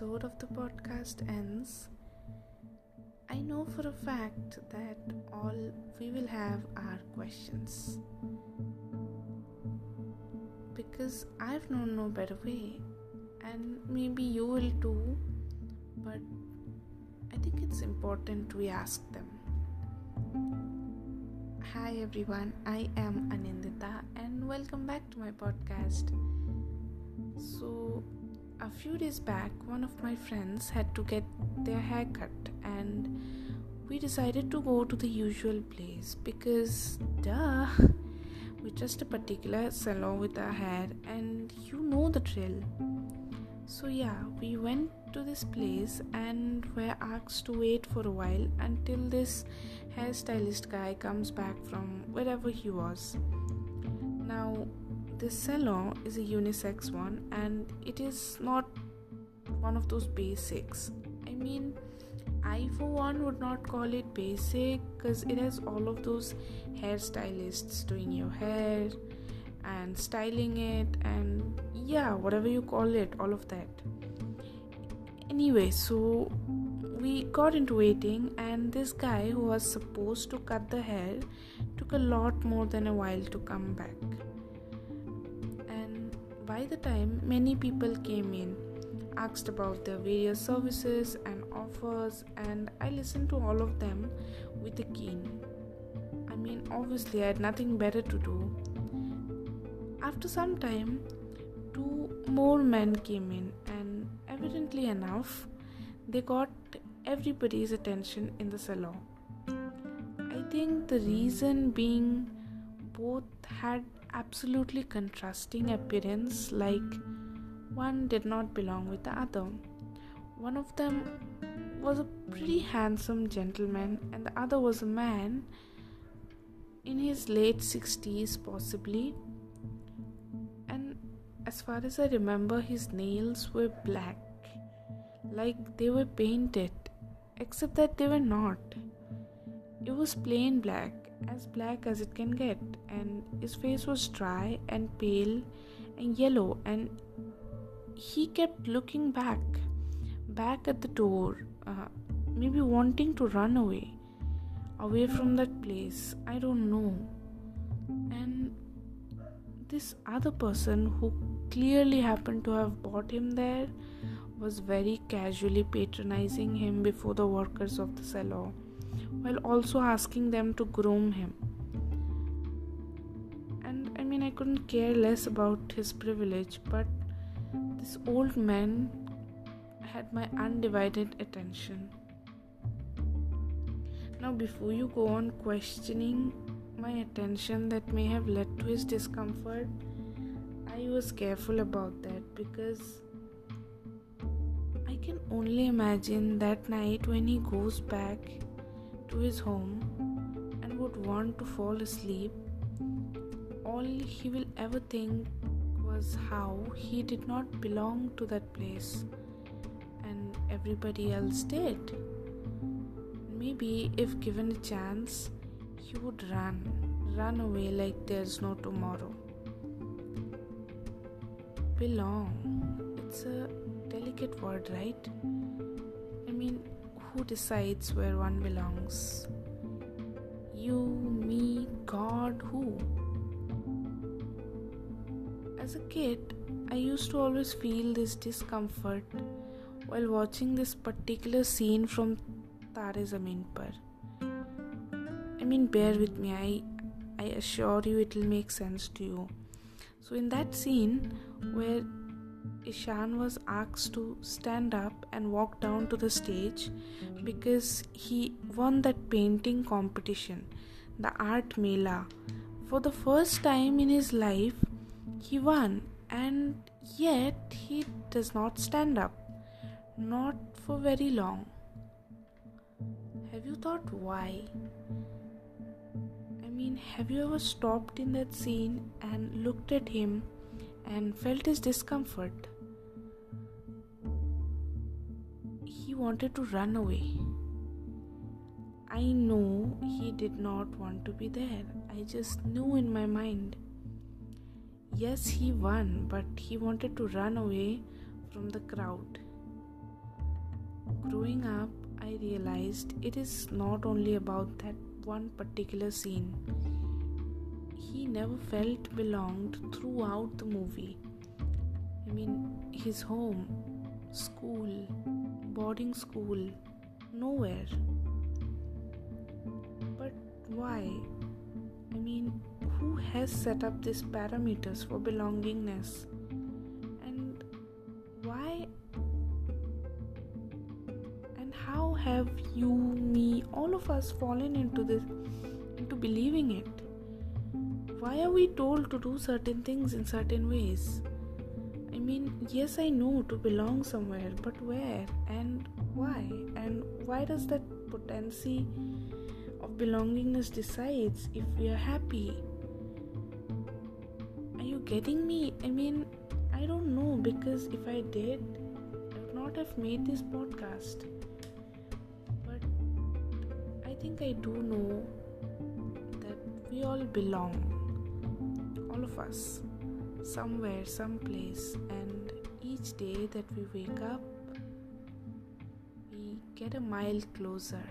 episode of the podcast ends, I know for a fact that all we will have are questions. Because I've known no better way, and maybe you will too, but I think it's important we ask them. Hi everyone, I am Anindita, and welcome back to my podcast. So, a few days back, one of my friends had to get their hair cut, and we decided to go to the usual place because, duh, we just a particular salon with our hair, and you know the drill. So, yeah, we went to this place and were asked to wait for a while until this hairstylist guy comes back from wherever he was. Now, this salon is a unisex one and it is not one of those basics. I mean, I for one would not call it basic because it has all of those hairstylists doing your hair and styling it and yeah, whatever you call it, all of that. Anyway, so we got into waiting, and this guy who was supposed to cut the hair took a lot more than a while to come back by the time many people came in, asked about their various services and offers, and I listened to all of them with a keen. I mean, obviously, I had nothing better to do. After some time, two more men came in, and evidently enough, they got everybody's attention in the salon. I think the reason being both had absolutely contrasting appearance, like one did not belong with the other. One of them was a pretty handsome gentleman, and the other was a man in his late 60s, possibly. And as far as I remember, his nails were black, like they were painted, except that they were not. It was plain black, as black as it can get, and his face was dry and pale and yellow, and he kept looking back, back at the door, uh, maybe wanting to run away, away from that place. I don't know. And this other person who clearly happened to have bought him there was very casually patronizing him before the workers of the salon while also asking them to groom him. And I mean, I couldn't care less about his privilege, but this old man had my undivided attention. Now, before you go on questioning my attention that may have led to his discomfort, I was careful about that because I can only imagine that night when he goes back to his home and would want to fall asleep, all he will ever think was how he did not belong to that place and everybody else did. Maybe if given a chance, he would run, run away like there's no tomorrow. Belong. It's a delicate word, right? I mean, who decides where one belongs? You, me, God, who? As a kid, I used to always feel this discomfort while watching this particular scene from Tare Zameen Par. I mean, bear with me, I, I assure you it will make sense to you. So, in that scene where Ishan was asked to stand up and walk down to the stage because he won that painting competition, the Art Mela. For the first time in his life, he won, and yet he does not stand up, not for very long. Have you thought why? I mean, have you ever stopped in that scene and looked at him? And felt his discomfort. He wanted to run away. I know he did not want to be there. I just knew in my mind. Yes, he won, but he wanted to run away from the crowd. growing up, I realized it is not only about that one particular scene. He never felt belonged throughout the movie. I mean, his home, school, boarding school, nowhere. But why? I mean, who has set up these parameters for belongingness? And why? And how have you, me, all of us fallen into this, into believing it? Why are we told to do certain things in certain ways? I mean, yes, I know to belong somewhere, but where and why? And why does that potency of belongingness decides if we are happy? Are you getting me? I mean, I don't know because if I did, I would not have made this podcast. But I think I do know that we all belong, all of us somewhere, someplace, and each day that we wake up, we get a mile closer.